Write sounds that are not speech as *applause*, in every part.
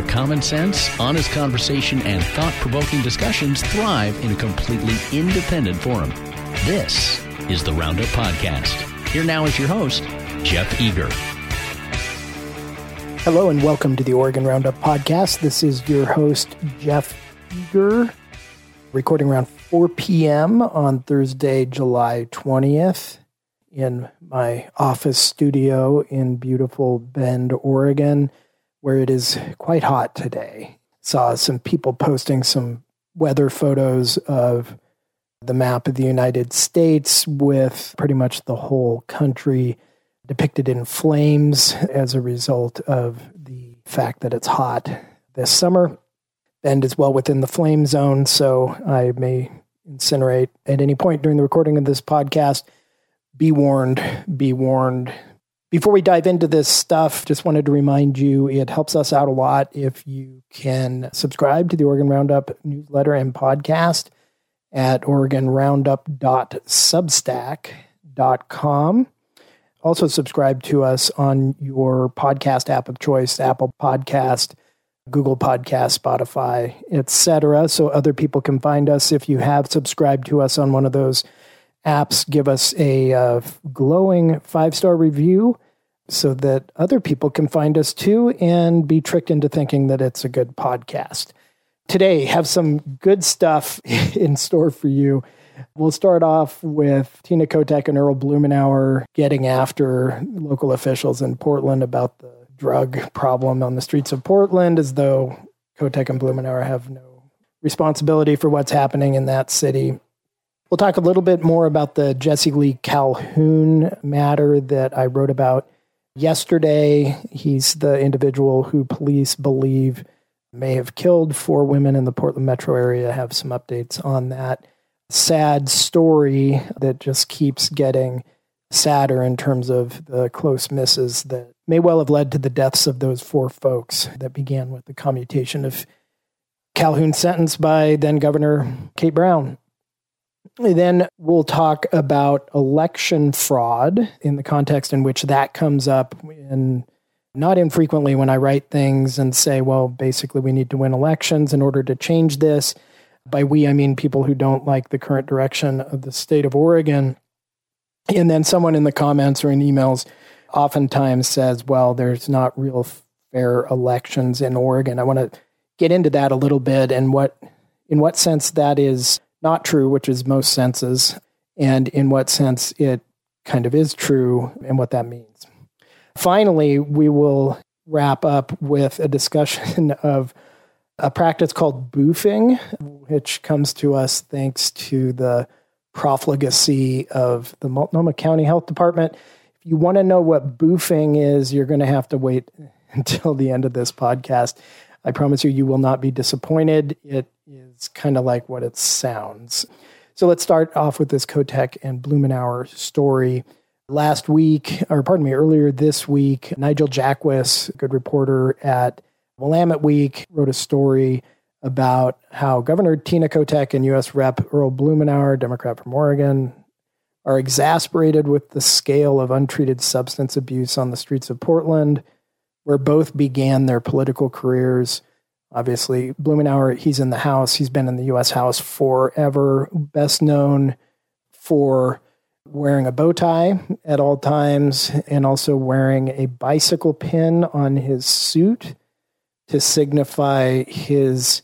where common sense, honest conversation, and thought provoking discussions thrive in a completely independent forum. This is the Roundup Podcast. Here now is your host, Jeff Eager. Hello, and welcome to the Oregon Roundup Podcast. This is your host, Jeff Eager, recording around 4 p.m. on Thursday, July 20th in my office studio in beautiful Bend, Oregon, where it is quite hot today. Saw some people posting some weather photos of the map of the United States with pretty much the whole country depicted in flames as a result of the fact that it's hot this summer. Bend is well within the flame zone, so I may incinerate at any point during the recording of this podcast be warned, be warned. Before we dive into this stuff, just wanted to remind you it helps us out a lot if you can subscribe to the Oregon Roundup newsletter and podcast at oregonroundup.substack.com. Also, subscribe to us on your podcast app of choice, Apple Podcast, Google Podcast, Spotify, etc., so other people can find us. If you have subscribed to us on one of those apps give us a uh, glowing five star review so that other people can find us too and be tricked into thinking that it's a good podcast. Today, have some good stuff *laughs* in store for you. We'll start off with Tina Kotek and Earl Blumenauer getting after local officials in Portland about the drug problem on the streets of Portland, as though Kotek and Blumenauer have no responsibility for what's happening in that city. We'll talk a little bit more about the Jesse Lee Calhoun matter that I wrote about yesterday. He's the individual who police believe may have killed four women in the Portland metro area. I have some updates on that sad story that just keeps getting sadder in terms of the close misses that may well have led to the deaths of those four folks that began with the commutation of Calhoun's sentence by then Governor Kate Brown. Then we'll talk about election fraud in the context in which that comes up in not infrequently when I write things and say, well, basically, we need to win elections in order to change this. By we, I mean people who don't like the current direction of the state of Oregon. And then someone in the comments or in emails oftentimes says, well, there's not real fair elections in Oregon. I want to get into that a little bit and what in what sense that is not true, which is most senses, and in what sense it kind of is true and what that means. Finally, we will wrap up with a discussion *laughs* of a practice called boofing, which comes to us thanks to the profligacy of the Multnomah County Health Department. If you want to know what boofing is, you're going to have to wait *laughs* until the end of this podcast. I promise you, you will not be disappointed. It is kind of like what it sounds. So let's start off with this Kotek and Blumenauer story. Last week, or pardon me, earlier this week, Nigel Jaquiss, good reporter at Willamette Week, wrote a story about how Governor Tina Kotek and U.S. Rep. Earl Blumenauer, Democrat from Oregon, are exasperated with the scale of untreated substance abuse on the streets of Portland, where both began their political careers. Obviously, Blumenauer, he's in the House. He's been in the U.S. House forever. Best known for wearing a bow tie at all times and also wearing a bicycle pin on his suit to signify his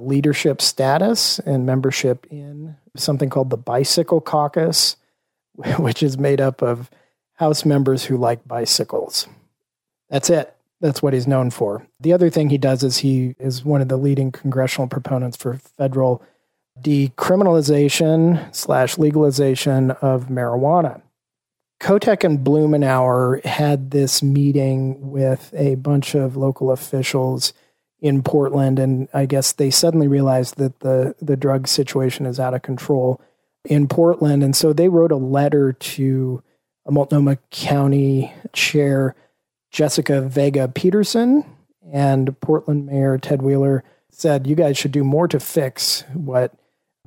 leadership status and membership in something called the Bicycle Caucus, *laughs* which is made up of House members who like bicycles. That's it. That's what he's known for. The other thing he does is he is one of the leading congressional proponents for federal decriminalization slash legalization of marijuana. Kotek and Blumenauer had this meeting with a bunch of local officials in Portland, and I guess they suddenly realized that the, the drug situation is out of control in Portland. And so they wrote a letter to a Multnomah County chair Jessica Vega Peterson and Portland Mayor Ted Wheeler said, You guys should do more to fix what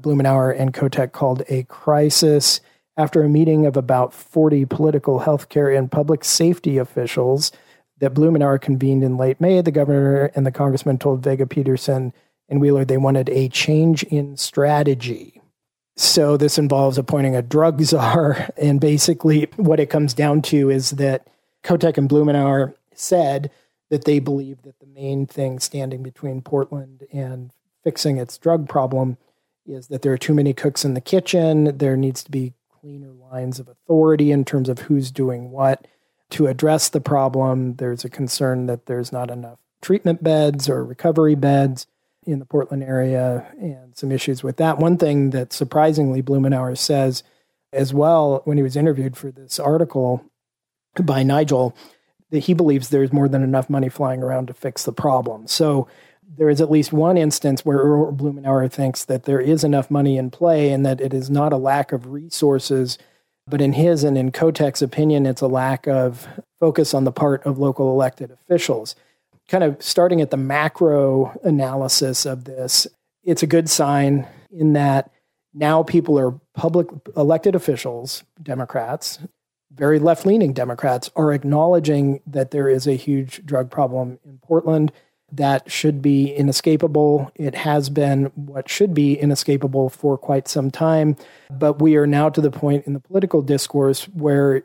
Blumenauer and Kotek called a crisis. After a meeting of about 40 political, healthcare, and public safety officials, that Blumenauer convened in late May. The governor and the congressman told Vega Peterson and Wheeler they wanted a change in strategy. So this involves appointing a drug czar. *laughs* And basically, what it comes down to is that Kotek and Blumenauer said that they believe that the main thing standing between Portland and fixing its drug problem is that there are too many cooks in the kitchen. There needs to be cleaner lines of authority in terms of who's doing what to address the problem. There's a concern that there's not enough treatment beds or recovery beds in the Portland area and some issues with that. One thing that surprisingly Blumenauer says as well when he was interviewed for this article by Nigel that he believes there's more than enough money flying around to fix the problem. So there is at least one instance where Earl Blumenauer thinks that there is enough money in play and that it is not a lack of resources, but in his and in Kotek's opinion, it's a lack of focus on the part of local elected officials. Kind of starting at the macro analysis of this, it's a good sign in that now people are public elected officials, Democrats, very left leaning Democrats, are acknowledging that there is a huge drug problem in Portland that should be inescapable. It has been what should be inescapable for quite some time. But we are now to the point in the political discourse where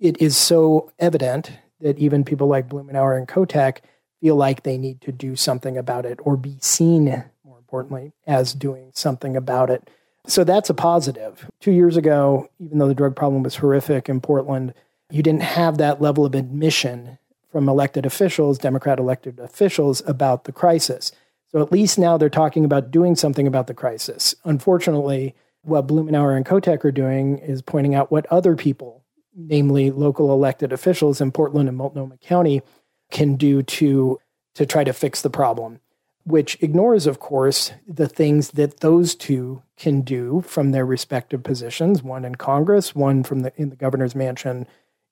it is so evident that even people like Blumenauer and Kotek feel like they need to do something about it or be seen, more importantly, as doing something about it. So that's a positive. Two years ago, even though the drug problem was horrific in Portland, you didn't have that level of admission from elected officials, Democrat elected officials, about the crisis. So at least now they're talking about doing something about the crisis. Unfortunately, what Blumenauer and Kotek are doing is pointing out what other people, namely local elected officials in Portland and Multnomah County, can do to, to try to fix the problem, which ignores, of course, the things that those two can do from their respective positions, one in Congress, one from the in the governor's mansion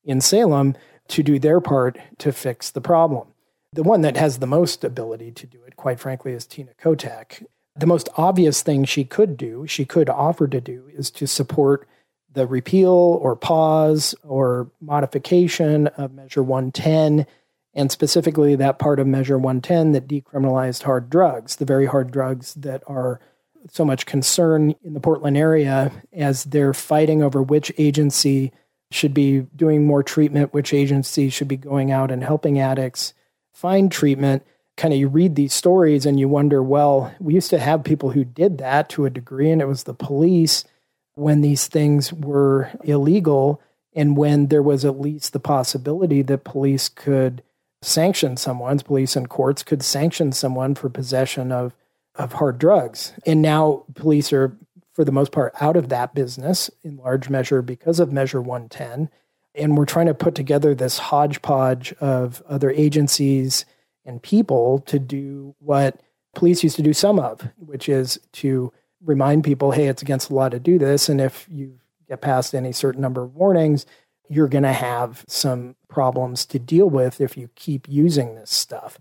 in Salem, to do their part to fix the problem. The one that has the most ability to do it, quite frankly, is Tina Kotek. The most obvious thing she could do, she could offer to do, is to support the repeal or pause or modification of Measure 110, and specifically that part of Measure 110 that decriminalized hard drugs, the very hard drugs that are so much concern in the Portland area as they're fighting over which agency should be doing more treatment, which agency should be going out and helping addicts find treatment. Kind of you read these stories and you wonder, well, we used to have people who did that to a degree, and it was the police when these things were illegal and when there was at least the possibility that police could sanction someone, police and courts could sanction someone for possession of, of hard drugs. And now police are for the most part, out of that business in large measure because of Measure 110. And we're trying to put together this hodgepodge of other agencies and people to do what police used to do some of, which is to remind people, hey, it's against the law to do this. And if you get past any certain number of warnings, you're going to have some problems to deal with if you keep using this stuff.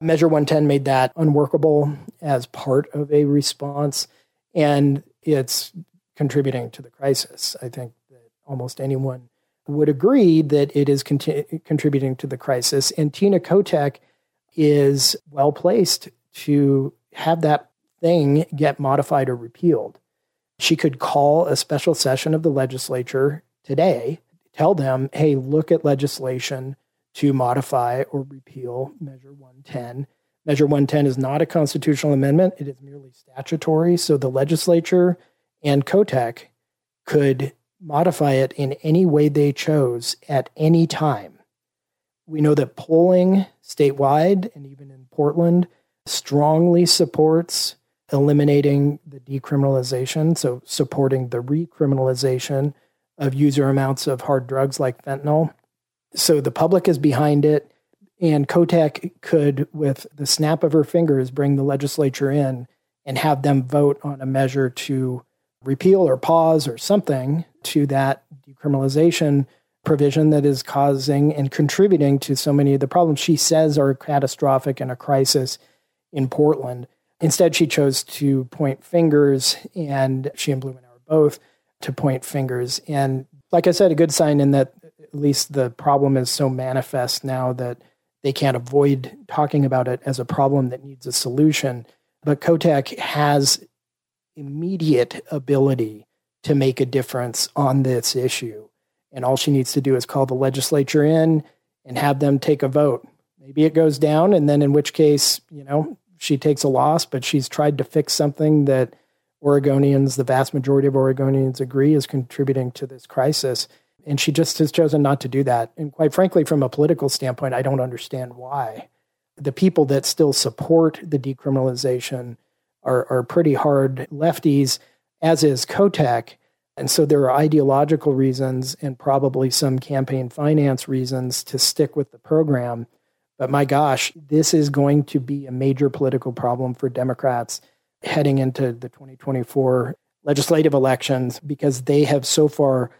Measure 110 made that unworkable as part of a response and it's contributing to the crisis. I think that almost anyone would agree that it is contributing to the crisis. And Tina Kotek is well placed to have that thing get modified or repealed. She could call a special session of the legislature today, tell them, hey, look at legislation to modify or repeal Measure 110 Measure 110 is not a constitutional amendment, it is merely statutory. So the legislature and Kotek could modify it in any way they chose at any time. We know that polling statewide and even in Portland strongly supports eliminating the decriminalization, so supporting the recriminalization of user amounts of hard drugs like fentanyl. So the public is behind it. And Kotek could, with the snap of her fingers, bring the legislature in and have them vote on a measure to repeal or pause or something to that decriminalization provision that is causing and contributing to so many of the problems she says are catastrophic and a crisis in Portland. Instead, she chose to point fingers, and she and Blumenauer both to point fingers. And like I said, a good sign in that at least the problem is so manifest now that they can't avoid talking about it as a problem that needs a solution. But Kotek has immediate ability to make a difference on this issue. And all she needs to do is call the legislature in and have them take a vote. Maybe it goes down, and then in which case, you know, she takes a loss, but she's tried to fix something that Oregonians, the vast majority of Oregonians agree is contributing to this crisis. And she just has chosen not to do that. And quite frankly, from a political standpoint, I don't understand why. The people that still support the decriminalization are, are pretty hard lefties, as is Kotek. And so there are ideological reasons and probably some campaign finance reasons to stick with the program. But my gosh, this is going to be a major political problem for Democrats heading into the 2024 legislative elections because they have so far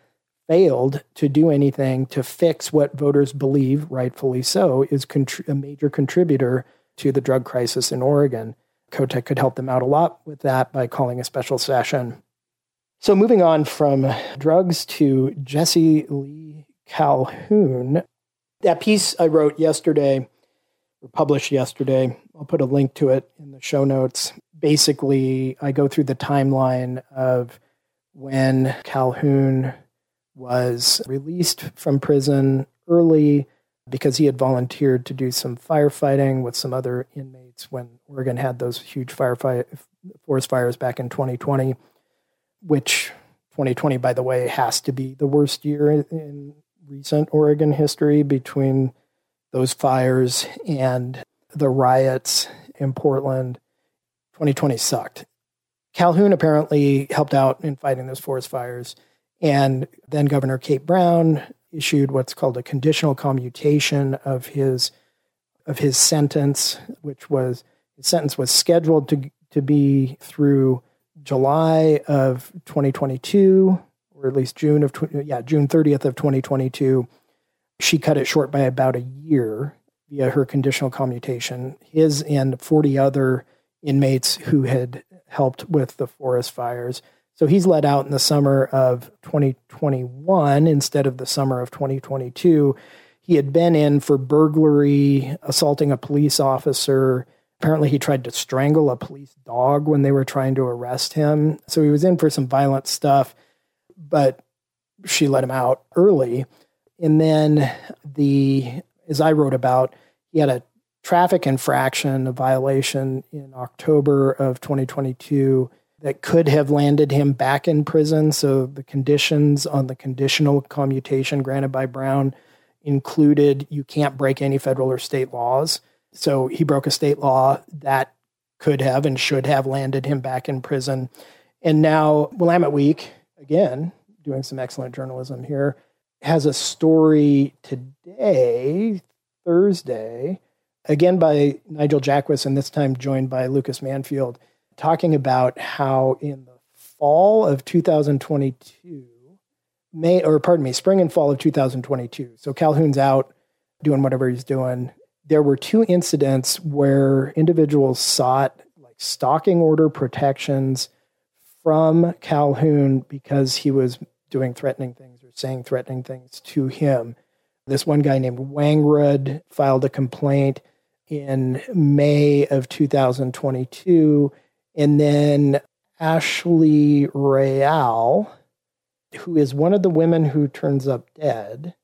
failed to do anything to fix what voters believe, rightfully so, is contr- a major contributor to the drug crisis in Oregon. Kotek could help them out a lot with that by calling a special session. So, moving on from drugs to Jesse Lee Calhoun, that piece I wrote yesterday, or published yesterday, I'll put a link to it in the show notes. Basically, I go through the timeline of when Calhoun was released from prison early because he had volunteered to do some firefighting with some other inmates when Oregon had those huge firefight forest fires back in 2020, which 2020, by the way, has to be the worst year in recent Oregon history between those fires and the riots in Portland. 2020 sucked. Calhoun apparently helped out in fighting those forest fires. And then Governor Kate Brown issued what's called a conditional commutation of his of his sentence, which was his sentence was scheduled to to be through July of 2022, or at least June of yeah June 30th of 2022. She cut it short by about a year via her conditional commutation. His and 40 other inmates who had helped with the forest fires. So he's let out in the summer of 2021 instead of the summer of 2022. He had been in for burglary, assaulting a police officer. Apparently, he tried to strangle a police dog when they were trying to arrest him. So he was in for some violent stuff, but she let him out early. And then the, as I wrote about, he had a traffic infraction, a violation in October of 2022 that could have landed him back in prison. So the conditions on the conditional commutation granted by Brown included you can't break any federal or state laws. So he broke a state law that could have and should have landed him back in prison. And now Willamette Week, again, doing some excellent journalism here, has a story today, Thursday, again by Nigel Jaquiss, and this time joined by Lucas Manfield talking about how in the fall of 2022, May or pardon me, spring and fall of 2022. So Calhoun's out doing whatever he's doing. There were two incidents where individuals sought like stalking order protections from Calhoun because he was doing threatening things or saying threatening things to him. This one guy named Wangrud filed a complaint in May of 2022 and then Ashley Real, who is one of the women who turns up dead,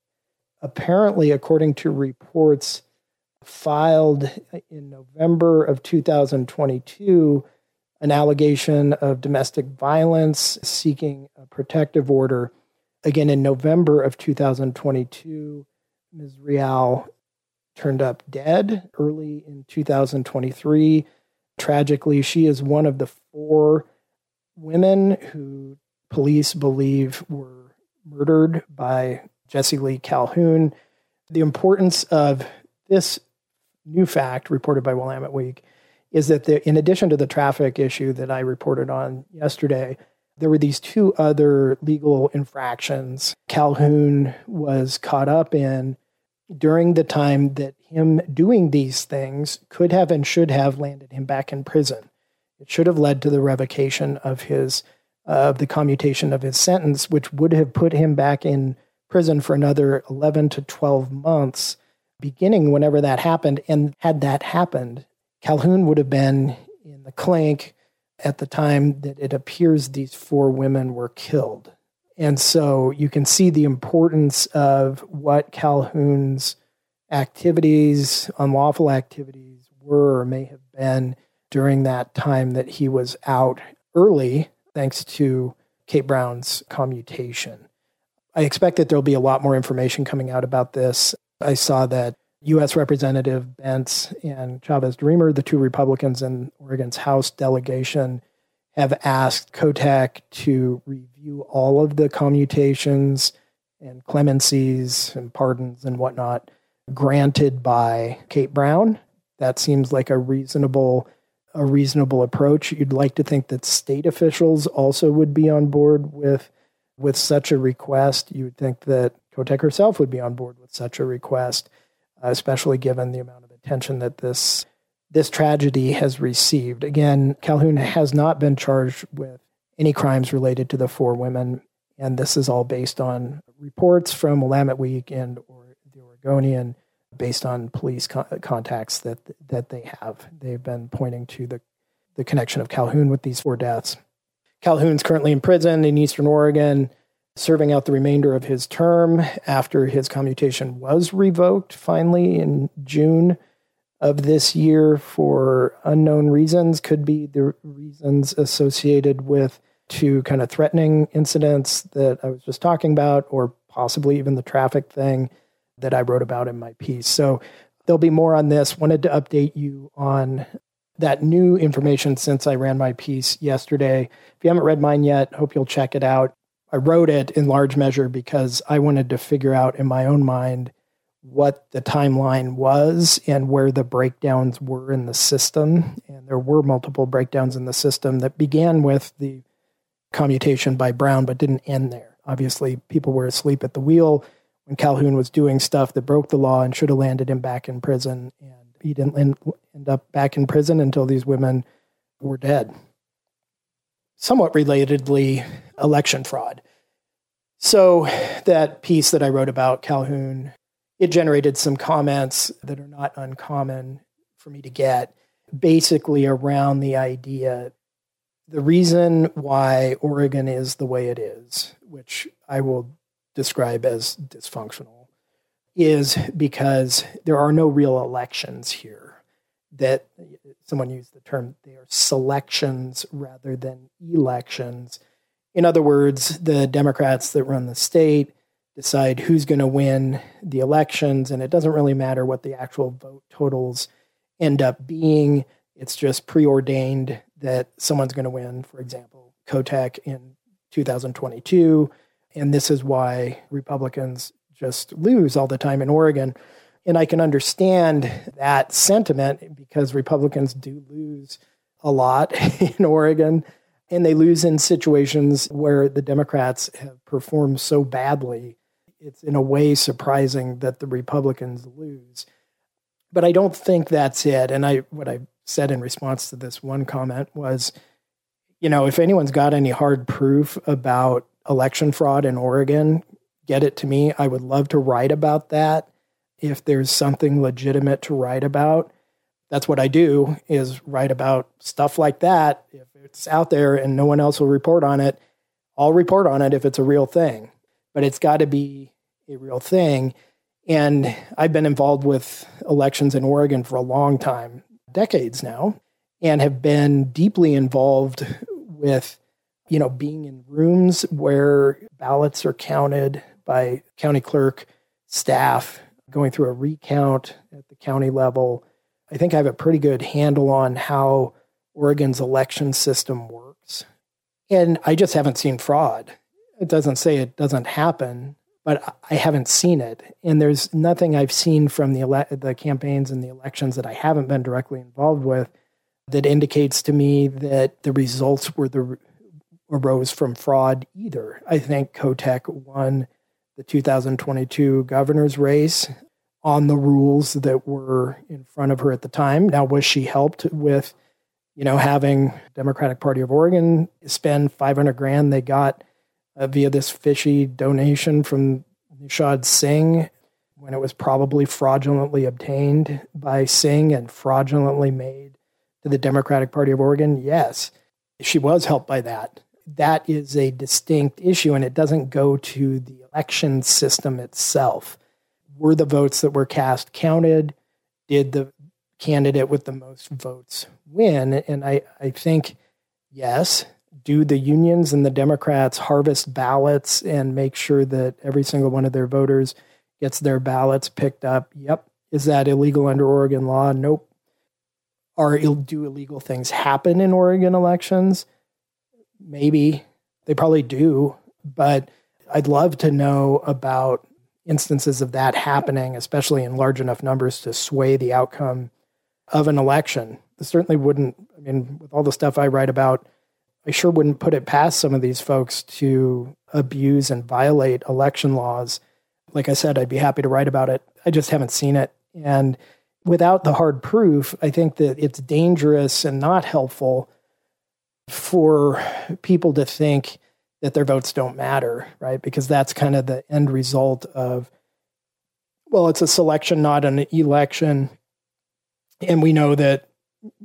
apparently, according to reports filed in November of 2022, an allegation of domestic violence seeking a protective order. Again, in November of 2022, Ms. Real turned up dead early in 2023. Tragically, she is one of the four women who police believe were murdered by Jesse Lee Calhoun. The importance of this new fact reported by Willamette Week is that the, in addition to the traffic issue that I reported on yesterday, there were these two other legal infractions Calhoun was caught up in during the time that him doing these things could have and should have landed him back in prison. It should have led to the revocation of his uh, of the commutation of his sentence, which would have put him back in prison for another 11 to 12 months, beginning whenever that happened. And had that happened, Calhoun would have been in the clink at the time that it appears these four women were killed. And so you can see the importance of what Calhoun's activities, unlawful activities, were or may have been during that time that he was out early, thanks to Kate Brown's commutation. I expect that there'll be a lot more information coming out about this. I saw that U.S. Representative Bentz and Chavez DeRemer, the two Republicans in Oregon's House delegation, have asked Kotek to review all of the commutations and clemencies and pardons and whatnot granted by Kate Brown. That seems like a reasonable a reasonable approach. You'd like to think that state officials also would be on board with with such a request. You would think that Kotek herself would be on board with such a request, especially given the amount of attention that this this tragedy has received. Again, Calhoun has not been charged with any crimes related to the four women, and this is all based on reports from Willamette Week and or the Oregonian based on police co- contacts that that they have. They've been pointing to the the connection of Calhoun with these four deaths. Calhoun's currently in prison in Eastern Oregon, serving out the remainder of his term after his commutation was revoked finally in June of this year for unknown reasons. Could be the reasons associated with two kind of threatening incidents that I was just talking about, or possibly even the traffic thing that I wrote about in my piece. So there'll be more on this. Wanted to update you on that new information since I ran my piece yesterday. If you haven't read mine yet, hope you'll check it out. I wrote it in large measure because I wanted to figure out in my own mind what the timeline was and where the breakdowns were in the system. And there were multiple breakdowns in the system that began with the commutation by Brown, but didn't end there. Obviously, people were asleep at the wheel when Calhoun was doing stuff that broke the law and should have landed him back in prison. And he didn't end, up back in prison until these women were dead. Somewhat relatedly, election fraud. So, that piece that I wrote about Calhoun, it generated some comments that are not uncommon for me to get, basically around the idea the reason why Oregon is the way it is, which I will describe as dysfunctional is because there are no real elections here. That someone used the term, they are selections rather than elections. In other words, the Democrats that run the state decide who's going to win the elections, and it doesn't really matter what the actual vote totals end up being. It's just preordained that someone's going to win, for example, Kotek in 2022 and this is why Republicans just lose all the time in Oregon. And I can understand that sentiment because Republicans do lose a lot *laughs* in Oregon. And they lose in situations where the Democrats have performed so badly. It's in a way surprising that the Republicans lose. But I don't think that's it. And I what I said in response to this one comment was, you know, if anyone's got any hard proof about election fraud in Oregon, get it to me. I would love to write about that. If there's something legitimate to write about, that's what I do is write about stuff like that. If it's out there and no one else will report on it, I'll report on it if it's a real thing. But it's got to be a real thing. And I've been involved with elections in Oregon for a long time, decades now, and have been deeply involved with you know, being in rooms where ballots are counted by county clerk staff, going through a recount at the county level. I think I have a pretty good handle on how Oregon's election system works. And I just haven't seen fraud. It doesn't say it doesn't happen, but I haven't seen it. And there's nothing I've seen from the ele- the campaigns and the elections that I haven't been directly involved with that indicates to me that the results were the arose from fraud either. I think Kotek won the 2022 governor's race on the rules that were in front of her at the time. Now, was she helped with, you know, having Democratic Party of Oregon spend 500 grand they got uh, via this fishy donation from Nishad Singh when it was probably fraudulently obtained by Singh and fraudulently made to the Democratic Party of Oregon? Yes, she was helped by that. That is a distinct issue, and it doesn't go to the election system itself. Were the votes that were cast counted? Did the candidate with the most votes win? And I, I think, yes. Do the unions and the Democrats harvest ballots and make sure that every single one of their voters gets their ballots picked up? Yep. Is that illegal under Oregon law? Nope. Are do illegal things happen in Oregon elections? Maybe they probably do, but I'd love to know about instances of that happening, especially in large enough numbers to sway the outcome of an election. This certainly wouldn't, I mean, with all the stuff I write about, I sure wouldn't put it past some of these folks to abuse and violate election laws. Like I said, I'd be happy to write about it. I just haven't seen it. And without the hard proof, I think that it's dangerous and not helpful for people to think that their votes don't matter, right? Because that's kind of the end result of, well, it's a selection, not an election. And we know that,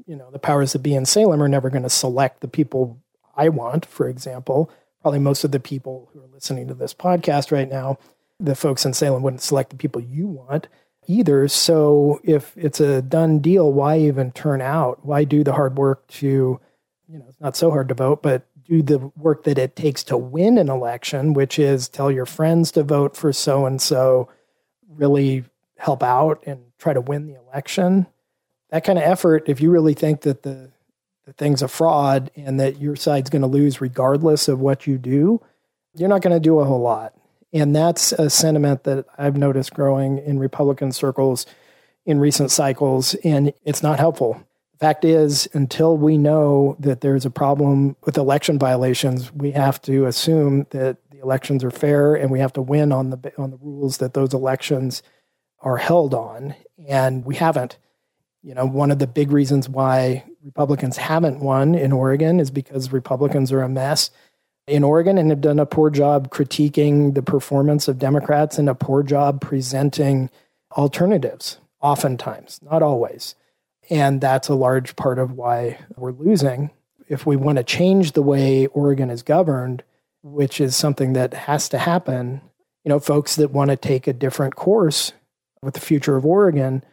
you know, the powers that be in Salem are never going to select the people I want, for example. Probably most of the people who are listening to this podcast right now, the folks in Salem wouldn't select the people you want either. So if it's a done deal, why even turn out? Why do the hard work to, you know, it's not so hard to vote, but do the work that it takes to win an election, which is tell your friends to vote for so and so, really help out and try to win the election. That kind of effort, if you really think that the, the thing's a fraud and that your side's going to lose regardless of what you do, you're not going to do a whole lot. And that's a sentiment that I've noticed growing in Republican circles in recent cycles, and it's not helpful. The fact is, until we know that there's a problem with election violations, we have to assume that the elections are fair and we have to win on the on the rules that those elections are held on, and we haven't. You know, one of the big reasons why Republicans haven't won in Oregon is because Republicans are a mess in Oregon and have done a poor job critiquing the performance of Democrats and a poor job presenting alternatives, oftentimes, not always. And that's a large part of why we're losing. If we want to change the way Oregon is governed, which is something that has to happen, you know, folks that want to take a different course with the future of Oregon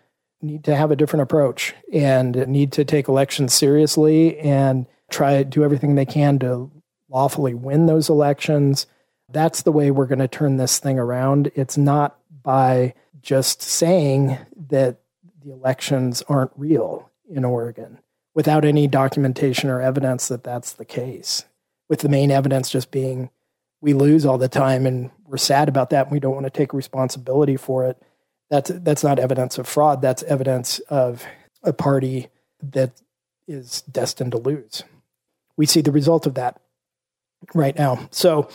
need to have a different approach and need to take elections seriously and try to do everything they can to lawfully win those elections. That's the way we're going to turn this thing around. It's not by just saying that the elections aren't real in Oregon without any documentation or evidence that that's the case. With the main evidence just being we lose all the time and we're sad about that and we don't want to take responsibility for it. That's that's not evidence of fraud. That's evidence of a party that is destined to lose. We see the result of that right now. So,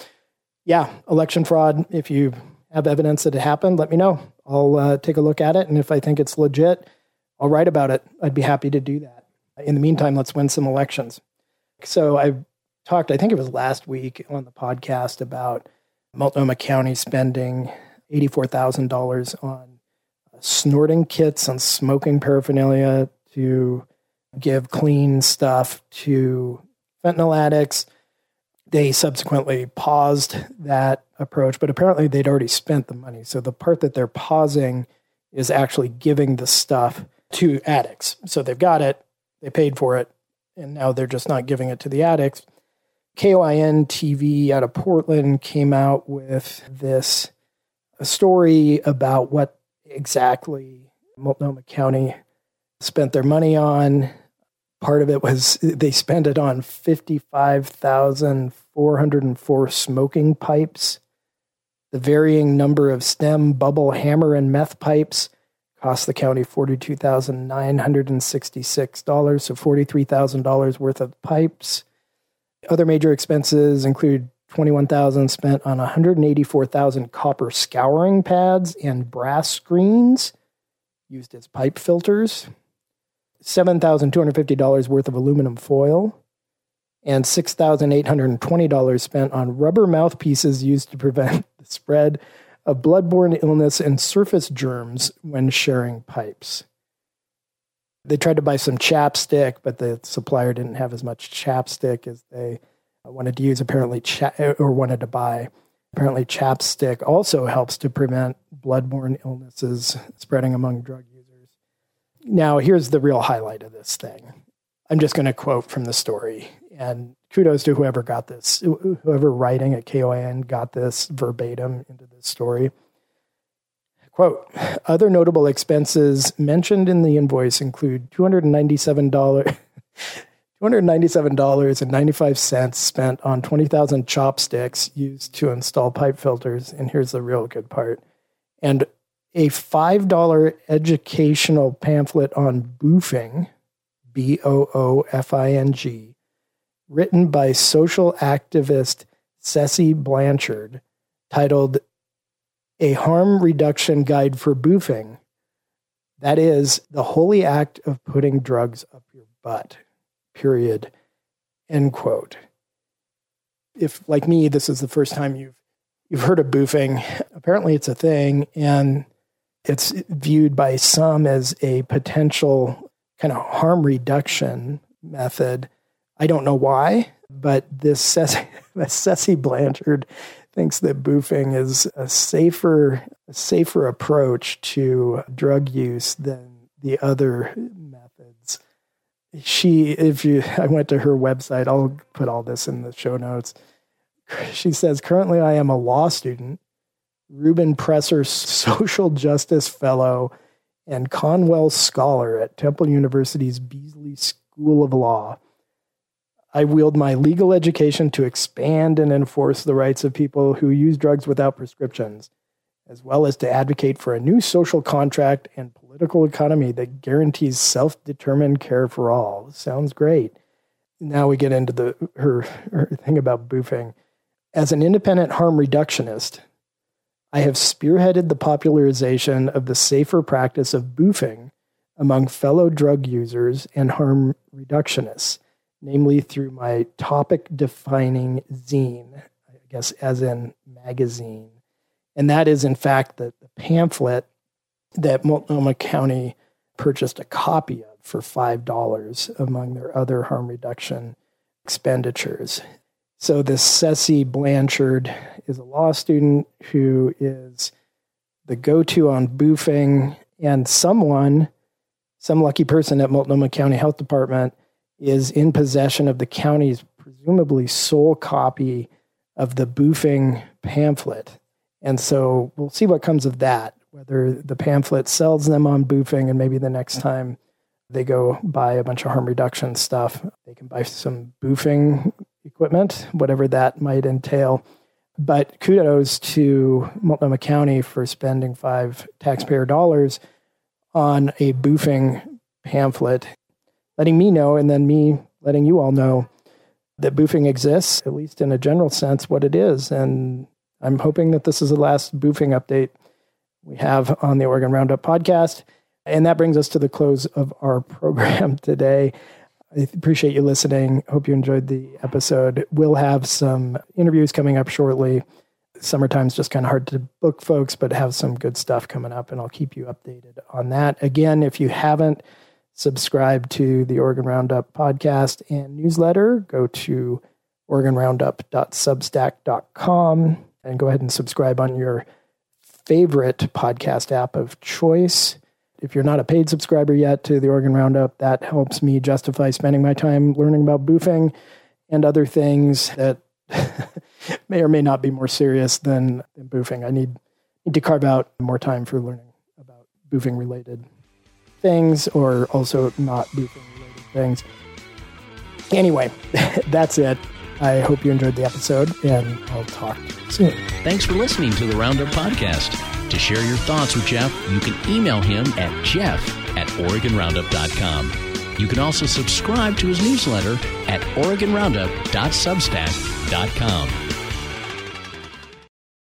yeah, election fraud. If you have evidence that it happened, let me know. I'll uh, take a look at it. And if I think it's legit, I'll write about it. I'd be happy to do that. In the meantime, let's win some elections. So, I talked, I think it was last week on the podcast about Multnomah County spending $84,000 on snorting kits and smoking paraphernalia to give clean stuff to fentanyl addicts they subsequently paused that approach, but apparently they'd already spent the money. So the part that they're pausing is actually giving the stuff to addicts. So they've got it, they paid for it, and now they're just not giving it to the addicts. KOIN TV out of Portland came out with this a story about what exactly Multnomah County spent their money on part of it was they spent it on 55,404 smoking pipes. The varying number of stem, bubble, hammer, and meth pipes cost the county $42,966, so $43,000 worth of pipes. Other major expenses include 21,000 spent on 184,000 copper scouring pads and brass screens used as pipe filters. $7,250 worth of aluminum foil and $6,820 spent on rubber mouthpieces used to prevent *laughs* the spread of bloodborne illness and surface germs when sharing pipes. They tried to buy some chapstick, but the supplier didn't have as much chapstick as they wanted to use, apparently, cha- uh, or wanted to buy. Apparently, chapstick also helps to prevent bloodborne illnesses spreading among drug users. Now, here's the real highlight of this thing. I'm just going to quote from the story. And kudos to whoever got this, whoever writing at KOIN got this verbatim into this story. Quote, other notable expenses mentioned in the invoice include $297. *laughs* $297.95 spent on 20,000 chopsticks used to install pipe filters. And here's the real good part. And a $5 educational pamphlet on boofing, B O O F I N G, written by social activist Ceci Blanchard, titled A Harm Reduction Guide for Boofing. That is the holy act of putting drugs up your butt period, end quote. If, like me, this is the first time you've you've heard of boofing, apparently it's a thing, and it's viewed by some as a potential kind of harm reduction method. I don't know why, but this Ceci *laughs* Blanchard thinks that boofing is a safer, a safer approach to drug use than the other she if you i went to her website i'll put all this in the show notes. She says currently i am a law student ruben presser social justice fellow and conwell scholar at temple university's beasley school of law. I wield my legal education to expand and enforce the rights of people who use drugs without prescriptions as well as to advocate for a new social contract and political economy that guarantees self determined care for all. Sounds great. Now we get into the her, her thing about boofing. As an independent harm reductionist, I have spearheaded the popularization of the safer practice of boofing among fellow drug users and harm reductionists, namely through my topic defining zine, I guess as in magazine and that is, in fact, the, the pamphlet that Multnomah County purchased a copy of for $5 among their other harm reduction expenditures. So, this Ceci Blanchard is a law student who is the go to on boofing, and someone, some lucky person at Multnomah County Health Department, is in possession of the county's presumably sole copy of the boofing pamphlet. And so we'll see what comes of that, whether the pamphlet sells them on boofing and maybe the next time they go buy a bunch of harm reduction stuff, they can buy some boofing equipment, whatever that might entail. But kudos to Multnomah County for spending five taxpayer dollars on a boofing pamphlet, letting me know and then me letting you all know that boofing exists, at least in a general sense, what it is, and I'm hoping that this is the last boofing update we have on the Oregon Roundup podcast. And that brings us to the close of our *laughs* program today. I appreciate you listening. Hope you enjoyed the episode. We'll have some interviews coming up shortly. Summertime's just kind of hard to book folks, but have some good stuff coming up, and I'll keep you updated on that. Again, if you haven't subscribed to the Oregon Roundup podcast and newsletter, go to OregonRoundup.substack.com and go ahead and subscribe on your favorite podcast app of choice. If you're not a paid subscriber yet to the Oregon Roundup, that helps me justify spending my time learning about boofing and other things that *laughs* may or may not be more serious than, than boofing. I need, need to carve out more time for learning about boofing related things or also not boofing related things. Anyway, *laughs* that's it. I hope you enjoyed the episode, and I'll talk soon. Thanks for listening to the Roundup Podcast. To share your thoughts with Jeff, you can email him at jeff at OregonRoundup.com. You can also subscribe to his newsletter at OregonRoundup.substack.com.